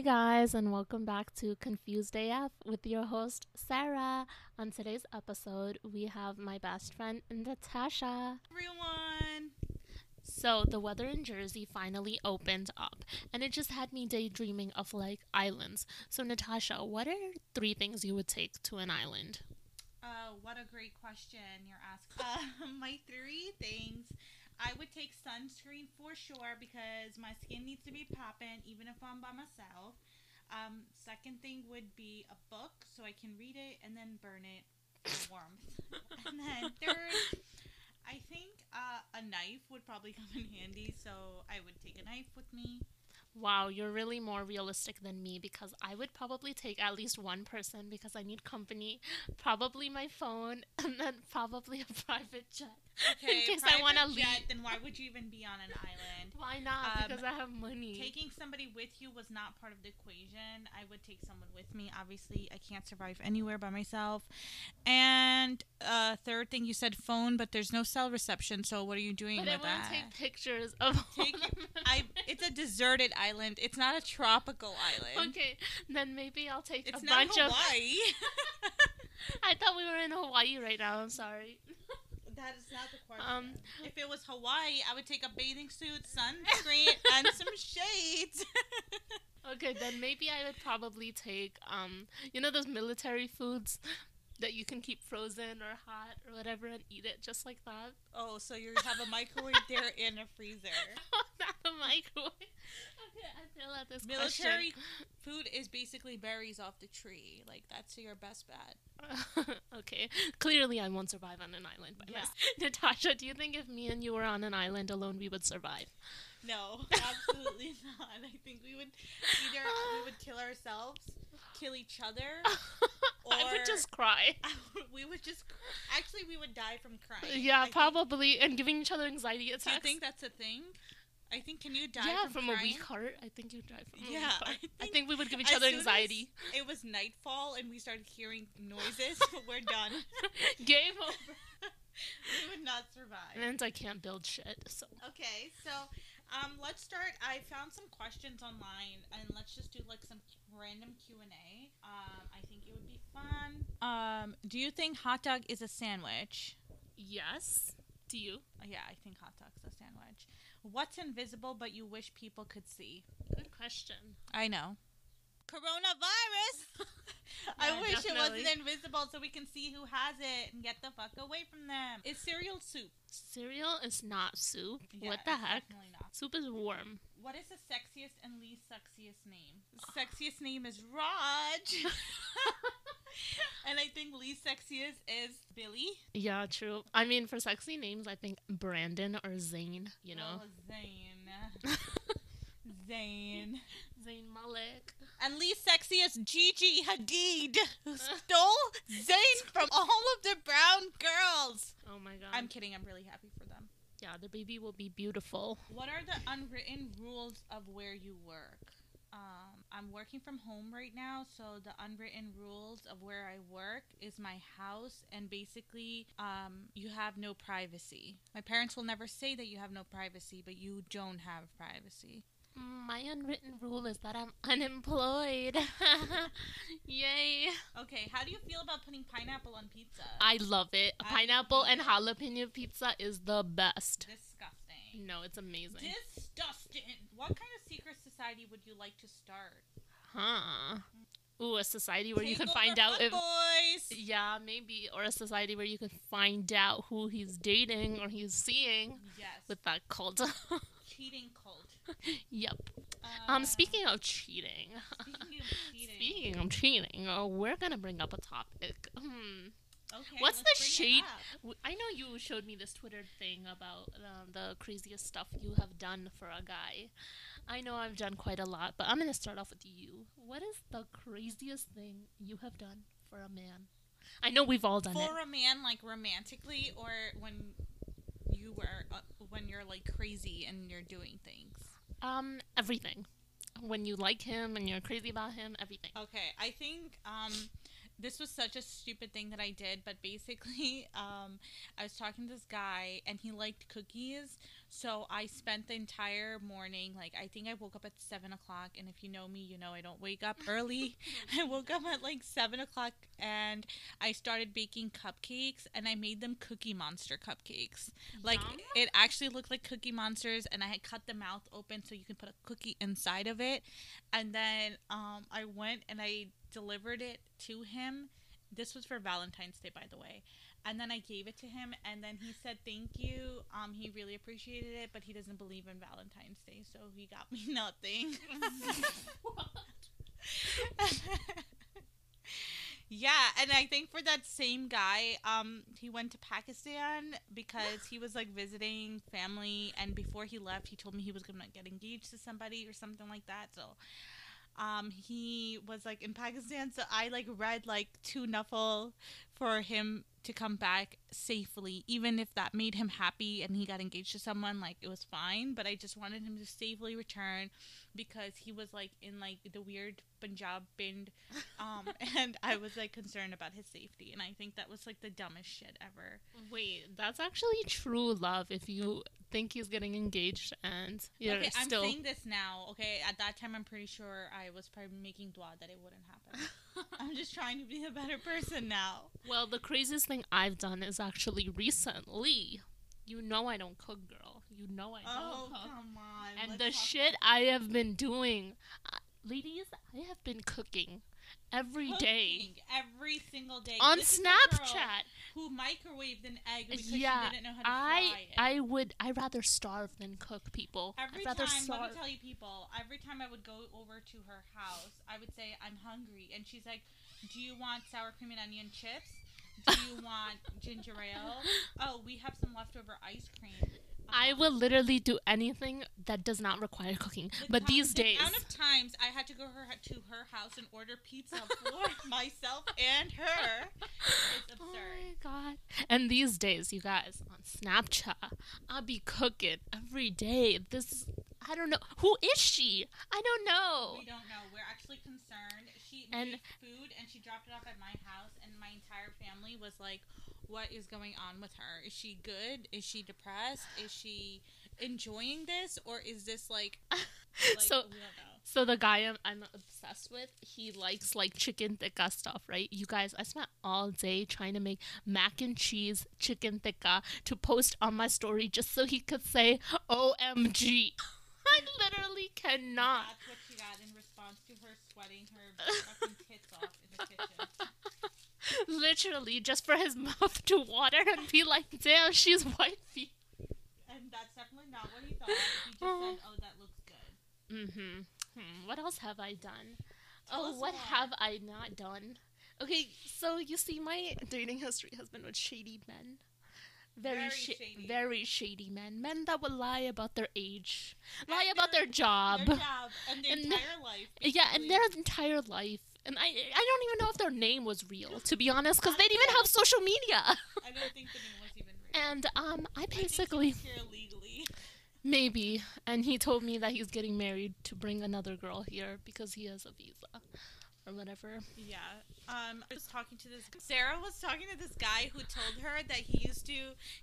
Hey guys, and welcome back to Confused AF with your host Sarah. On today's episode, we have my best friend Natasha. Everyone. So, the weather in Jersey finally opened up, and it just had me daydreaming of like islands. So, Natasha, what are three things you would take to an island? Uh, what a great question you're asking. Uh, my three things. I would take sunscreen for sure because my skin needs to be popping even if I'm by myself. Um, second thing would be a book so I can read it and then burn it for warmth. and then third, I think uh, a knife would probably come in handy, so I would take a knife with me. Wow, you're really more realistic than me because I would probably take at least one person because I need company, probably my phone, and then probably a private jet. Okay, in case I want to leave. Then why would you even be on an island? Why not? Um, because I have money. Taking somebody with you was not part of the equation. I would take someone with me. Obviously, I can't survive anywhere by myself. And uh, third thing, you said phone, but there's no cell reception. So what are you doing but I with want to that? take pictures of Take- of. I. It's a deserted island. It's not a tropical island. Okay, then maybe I'll take It's a not bunch of. Hawaii. I thought we were in Hawaii right now. I'm sorry. that is not the question. Um, if it was Hawaii, I would take a bathing suit, sunscreen, and some shades. Okay, then maybe I would probably take um, you know those military foods that you can keep frozen or hot or whatever and eat it just like that. oh, so you have a microwave there and a freezer. Not a microwave. Okay, I feel at this Military food is basically berries off the tree. Like that's your best bet. question. okay, clearly I won't survive on an island by Yeah. myself. Natasha, do you think if me and you were on an island alone, we would survive? No, absolutely not. I think we would either we would kill ourselves, kill each other, or I would just cry. we would just actually we would die from crying. Yeah, I think- probably, and giving each other anxiety attacks. do you think that's a thing? I think can you die yeah, from, from, a weak heart. I think you die from a Yeah, weak heart. I I think think we would give each other anxiety. It was nightfall and we started hearing noises. We're done. Game over. we would not survive. And I can't build shit, so. Okay, so um, let's start. I found some questions online, and let's just do like some random Q and A. Um, I think it would be fun. Um, do you think hot dog is a sandwich? Yes. Do you? Uh, Yeah, I think hot dog's a sandwich. What's invisible but you wish people could see? Good question. I know. Coronavirus. I wish definitely. it wasn't invisible so we can see who has it and get the fuck away from them. Is cereal soup? Cereal is not soup. Yeah, what the heck? Soup is warm. What is the sexiest and least sexiest name? The sexiest name is Raj. and I think least sexiest is Billy. Yeah, true. I mean, for sexy names, I think Brandon or Zane, you know? Oh, Zane. Zayn. Zayn Malik. And least sexiest Gigi Hadid, who stole Zayn from all of the brown girls. Oh my god. I'm kidding. I'm really happy for them. yeah, the baby will be beautiful. What are the unwritten rules of where you work? Um, I'm working from home right now, so the unwritten rules of where I work is my house, and basically, um, you have no privacy. My parents will never say that you have no privacy, but you don't have privacy. My unwritten rule is that I'm unemployed. Yay. Okay, how do you feel about putting pineapple on pizza? I love it. Pineapple and jalapeno pizza is the best. Disgusting. No, it's amazing. Disgusting. What kind of secret society would you like to start? Huh. Ooh, a society where you can find out if. boys. Yeah, maybe. Or a society where you can find out who he's dating or he's seeing Yes. with that cult. cheating cult. yep. Uh, Um, speaking of cheating. Speaking of cheating. Speaking of cheating, uh, we're gonna bring up a topic. Hmm. Okay, What's the shade- I know you showed me this Twitter thing about um, the craziest stuff you have done for a guy. I know I've done quite a lot, but I'm gonna start off with you. What is the craziest thing you have done for a man? I know we've all done it. For a man, like romantically, or when you were uh, when you're like crazy and you're doing things. Um, everything. When you like him and you're crazy about him, everything. Okay, I think um, this was such a stupid thing that I did, but basically, um, I was talking to this guy and he liked cookies. So I spent the entire morning, like, I think I woke up at 7 o'clock. And if you know me, you know I don't wake up early. I woke up at like 7 o'clock and I started baking cupcakes and I made them Cookie Monster cupcakes. Like, Yum. it actually looked like Cookie Monsters and I had cut the mouth open so you can put a cookie inside of it. And then um, I went and I delivered it to him. This was for Valentine's Day, by the way. And then I gave it to him, and then he said thank you. Um, he really appreciated it, but he doesn't believe in Valentine's Day, so he got me nothing. yeah, and I think for that same guy, um, he went to Pakistan because he was like visiting family, and before he left, he told me he was gonna get engaged to somebody or something like that. So, um, he was like in Pakistan, so I like read like two nafl for him to come back safely, even if that made him happy and he got engaged to someone, like it was fine. But I just wanted him to safely return because he was like in like the weird Punjab bind, um, and I was like concerned about his safety, and I think that was like the dumbest shit ever. Wait, that's actually true love if you think he's getting engaged and you're okay, I'm still. saying this now. Okay, at that time, I'm pretty sure I was probably making dua that it wouldn't happen. I'm just trying to be a better person now. well, the craziest thing I've done is actually recently. You know I don't cook, girl. You know I don't Oh cook. come on! and let's the shit I have been doing, uh, ladies, I have been cooking every day every single day on This is a girl Snapchat. Who microwaved an egg because Yeah, she didn't know how to I fry it. I would I rather starve than cook people. Every I'd rather time, let me tell you, people. Every time I would go over to her house, I would say, "I'm hungry," and she's like, "Do you want sour cream and onion chips? Do you want ginger ale? Oh, we have some leftover ice cream." I will literally do anything that does not require cooking. the But ti- these the days, amount of times I had to go her to her house and order pizza for myself and her, it's Oh my god. And these days, you guys, on Snapchat, I'll be cooking every day. This, I don't know. Who is she? I don't know. We don't know. We're actually concerned. She And- made food and she dropped it off at my house, and my entire family was like, "What is going on with her? Is she good? Is she depressed? Is she enjoying this, or is this like, like so, we don't know." so the guy I'm, I'm obsessed with, he likes like chicken tikka stuff, right? You guys, I spent all day trying to make mac and cheese chicken tikka to post on my story just so he could say, OMG. I literally cannot. That's what she got in response to her sweating her fucking tits off in the kitchen. literally just for his mouth to water and be like, damn, she's wifey. And that's definitely not what he thought. He just said, "Oh, that looks good." Mm-hmm. Hmm, what else have I done? Tell oh, what more. have I not done? Okay, so you see, my dating history has been with shady men. Very, Very sha- shady. very shady men. Men that would lie about their age, lie And about their job. Their job and their And- entire life. Yeah, and their entire life. And I, I don't even know if their name was real, to be honest, because they didn't even have social media. I don't think the name was even real. And um, I I basically illegally. maybe, and he told me that he's getting married to bring another girl here because he has a visa or whatever. Yeah. Um, I was talking to this. Sarah was talking to this guy who told her that he used to.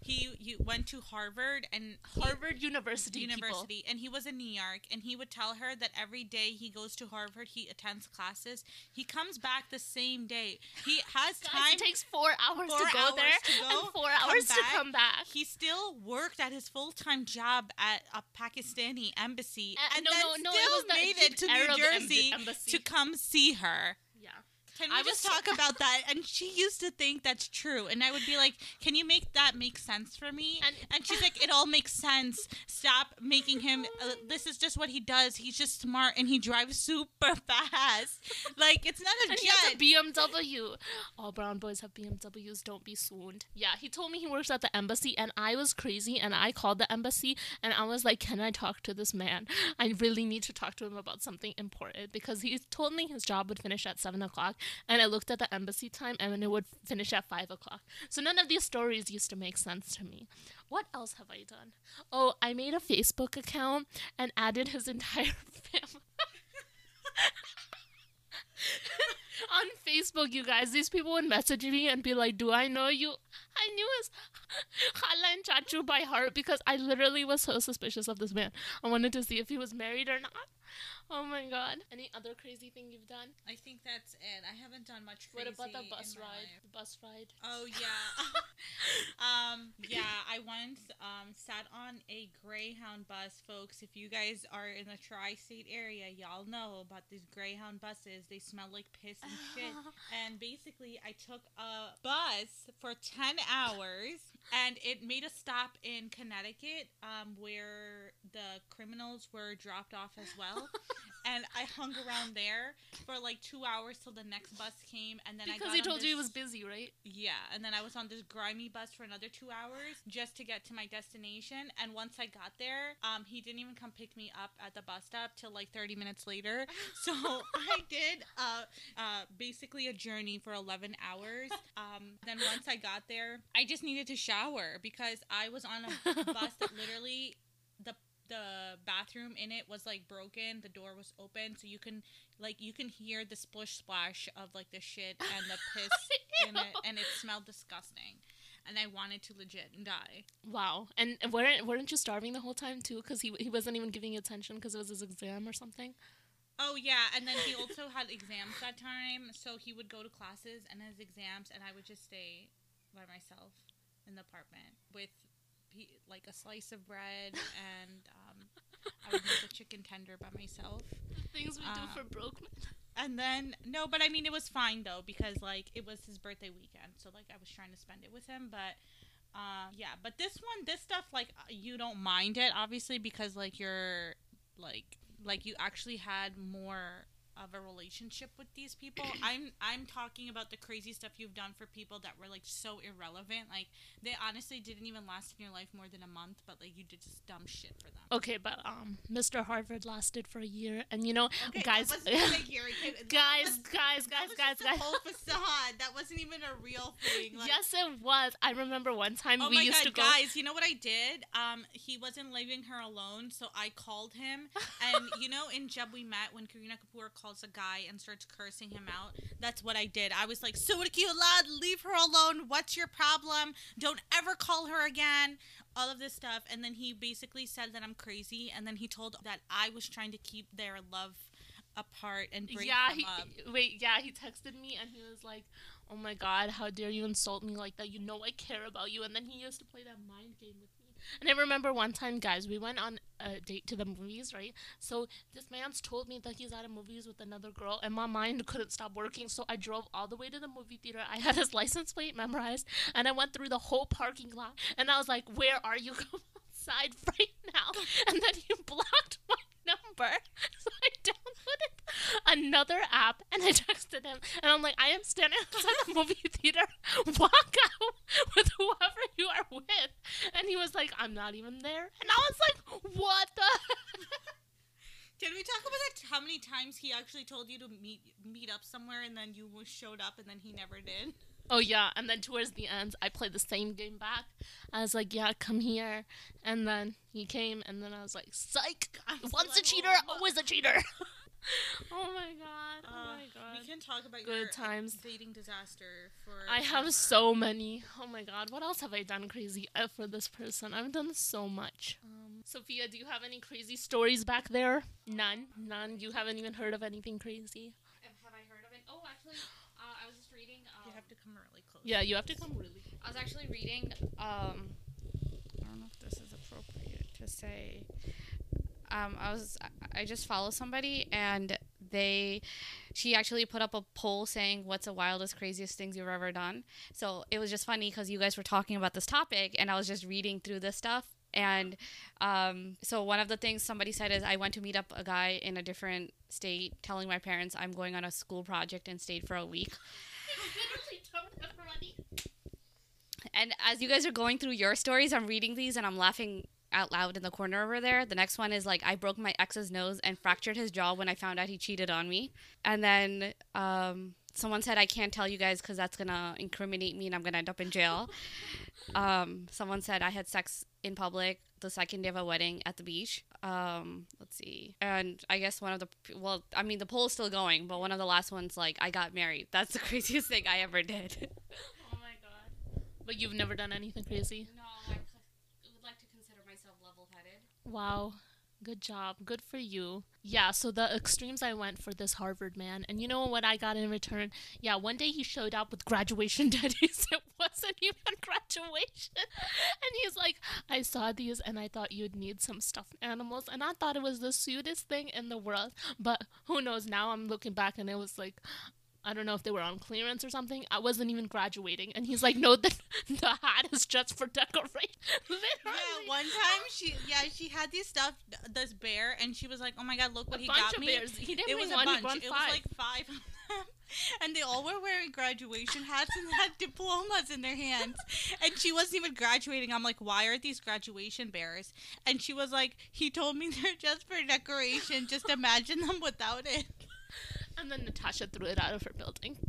He, he went to Harvard and he- Harvard University, people. University, and he was in New York, and he would tell her that every day he goes to Harvard, he attends classes. He comes back the same day. He has Guys, time. it takes four hours four to go hours there to go, and four come hours to back. come back. he still worked at his full time job at a Pakistani embassy, Uh, and no, then no, no, it still was the made it to Arab New Jersey embassy. to come see her. Yeah. Can we I just talk about that? And she used to think that's true, and I would be like, "Can you make that make sense for me?" And- And, she's like, "It all makes sense. Stop making him. Uh, this is just what he does. He's just smart, and he drives super fast. Like it's not a And he has a jet." BMW. All brown boys have BMWs. Don't be swooned. Yeah, he told me he works at the embassy, and I was crazy, and I called the embassy, and I was like, "Can I talk to this man? I really need to talk to him about something important because he told me his job would finish at seven o'clock, and I looked at the embassy time, and it would finish at five o'clock. So none of these stories used to make sense to me. What else have I done? Oh, I made a Facebook account and added his entire family. on Facebook, you guys, these people would message me and be like, "Do I know you?" I knew his Khala and Chachu by heart because I literally was so suspicious of this man. I wanted to see if he was married or not. Oh my god. Any other crazy thing you've done? I think that's it. I haven't done much crazy. What about the bus ride? life. The bus ride. Oh yeah. um yeah, I once um sat on a Greyhound bus, folks. If you guys are in the tri-state area, y'all know about these Greyhound buses. They smell like piss and shit. And basically, I took a bus for 10 hours and it made a stop in Connecticut um, where the criminals were dropped off as well. And I hung around there for like two hours till the next bus came. And then I because got he told you he was busy, right? yeah, and then I was on this grimy bus for another two hours just to get to my destination. And once I got there, um, he didn't even come pick me up at the bus stop till like 30 minutes later. So I did uh, uh, basically a journey for 11 hours. Um, then once I got there, I just needed to shower because I was on a bus that literally the bathroom in it was like broken the door was open so you can like you can hear the splish splash of like the shit and the piss in it and it smelled disgusting and i wanted to legit die Wow. And weren't weren't you starving the whole time too? Because he he wasn't even giving you attention because it was his exam or something. oh yeah and then he also had exams that time so he would go to classes and his exams and i would just stay by myself in the apartment with like a slice of bread and um, i would make a chicken tender by myself The things we do for broke men. And then no, but I mean it was fine though because like it was his birthday weekend, so like I was trying to spend it with him. But uh, yeah, but this one, this stuff like uh, you don't mind it obviously because like you're like like you actually had more of a relationship with these people. I'm I'm talking about the crazy stuff you've done for people that were like so irrelevant. Like they honestly didn't even last in your life more than a month, but like you did just dumb shit for them. Okay, but um, Mr. Harvard lasted for a year, and you know, Okay, guys, that wasn't a year, it- that guys, was- guys, that guys, was guys, just guys. a whole facade. That wasn't even a real thing. Like, yes, it was. I remember one time Oh we my used god, to go. guys! You know what I did? Um, he wasn't leaving her alone, so I called him. And you know, in Jab We Met when Kareena Kapoor calls a guy and starts cursing him out. That's what I did. I was like, "Suriki lad, leave her alone. What's your problem? Don't ever call her again." All of this stuff, and then he basically said that I'm crazy, and then he told that I was trying to keep their love apart and break yeah, them he, up. wait, yeah, he texted me and he was like, "Oh my god, how dare you insult me like that? You know I care about you." And then he used to play that mind game with. And I remember one time, guys, we went on a date to the movies, right? So this man's told me that he's at a movies with another girl, and my mind couldn't stop working. So I drove all the way to the movie theater. I had his license plate memorized, and I went through the whole parking lot. And I was like, "Where are you? Come outside right now!" And then he blocked my number, so I downloaded another app and I texted him and I'm like, I am standing outside the movie theater. Walk out with whoever you are with. And he was like, I'm not even there. And I was like, what the? Can we talk about that? How many times he actually told you to meet meet up somewhere, and then you showed up, and then he never did? Oh yeah, and then towards the end, I played the same game back. I was like, "Yeah, come here," and then he came, and then I was like, "Psych! Once a cheater, oh, always a cheater." oh my god! Oh Uh, my god! We can talk about Good your times. dating disaster for. I have ever. so many. Oh my god, what else have I done crazy uh, for this person? I've done so much. Um, Sophia, do you have any crazy stories back there? None. None. You haven't even heard of anything crazy. Have I heard of it? Oh, actually, uh, I was just reading. Um, You have to come really close. Yeah, you have to come really. I was actually reading. Um, I don't know if this is appropriate to say. Um, I was. I- just follow somebody, and they, she actually put up a poll saying, "What's the wildest, craziest things you've ever done?" So it was just funny because you guys were talking about this topic, and I was just reading through this stuff. And um, so one of the things somebody said is I went to meet up a guy in a different state, telling my parents I'm going on a school project and stayed for a week. literally told everybody. And as you guys are going through your stories, I'm reading these and I'm laughing out loud in the corner over there. The next one is like I broke my ex's nose and fractured his jaw when I found out he cheated on me. And then um, someone said I can't tell you guys because that's gonna incriminate me and I'm gonna end up in jail. um, someone said I had sex in public the second day of a wedding at the beach. Um, let's see. And I guess one of the well, I mean the poll is still going, but one of the last ones like I got married. That's the craziest thing I ever did. Oh my god. But you've never done anything crazy? No, I c- would like to consider myself level-headed. Wow. Good job. Good for you. Yeah, so the extremes I went for this Harvard man. And you know what I got in return? Yeah, one day he showed up with graduation daddies. It wasn't even graduation. And he's like, I saw these and I thought you'd need some stuffed animals. And I thought it was the sweetest thing in the world. But who knows? Now I'm looking back and it was like, I don't know if they were on clearance or something. I wasn't even graduating. And he's like, no, the, the hat is just for decoration. Yeah, one time she yeah she had these stuff this bear and she was like oh my god look what a he got me bears. He didn't it was a one, he bunch brought it five. was like five of them and they all were wearing graduation hats and had diplomas in their hands and she wasn't even graduating I'm like why are these graduation bears and she was like he told me they're just for decoration just imagine them without it And then Natasha threw it out of her building.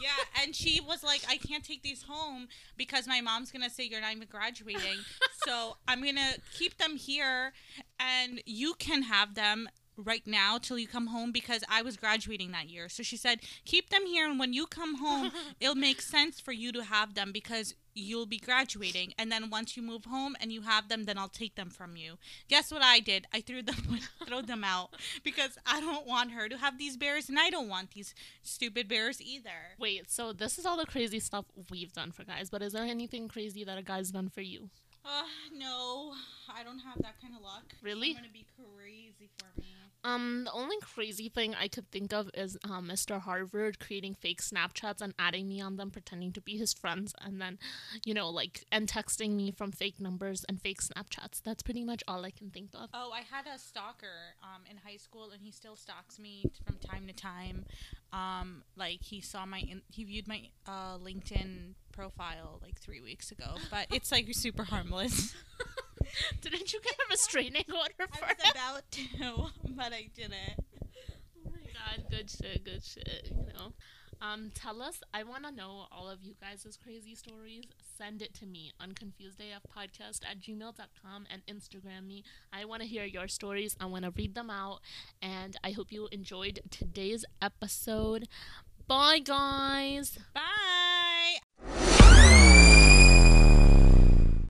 yeah, and she was like, I can't take these home because my mom's gonna say you're not even graduating. so I'm gonna keep them here, and you can have them right now till you come home because I was graduating that year. So she said, keep them here, and when you come home, it'll make sense for you to have them because you'll be graduating. And then once you move home and you have them, then I'll take them from you. Guess what I did? I threw them, throw them out because I don't want her to have these bears, and I don't want these stupid bears either. Wait, so this is all the crazy stuff we've done for guys, but is there anything crazy that a guy's done for you? Uh, no, I don't have that kind of luck. Really? It's gonna be crazy for me. Um, the only crazy thing I could think of is um, Mr. Harvard creating fake Snapchats and adding me on them, pretending to be his friends, and then, you know, like, and texting me from fake numbers and fake Snapchats. That's pretty much all I can think of. Oh, I had a stalker um in high school, and he still stalks me from time to time. Um, like he saw my in- he viewed my uh LinkedIn profile like three weeks ago, but it's like super harmless. Didn't you get a restraining order for I was about to, but I didn't. Oh my god, good shit, good shit, you know. Um, tell us, I want to know all of you guys' crazy stories. Send it to me on confusedafpodcast at gmail.com and Instagram me. I want to hear your stories. I want to read them out. And I hope you enjoyed today's episode. Bye, guys. Bye.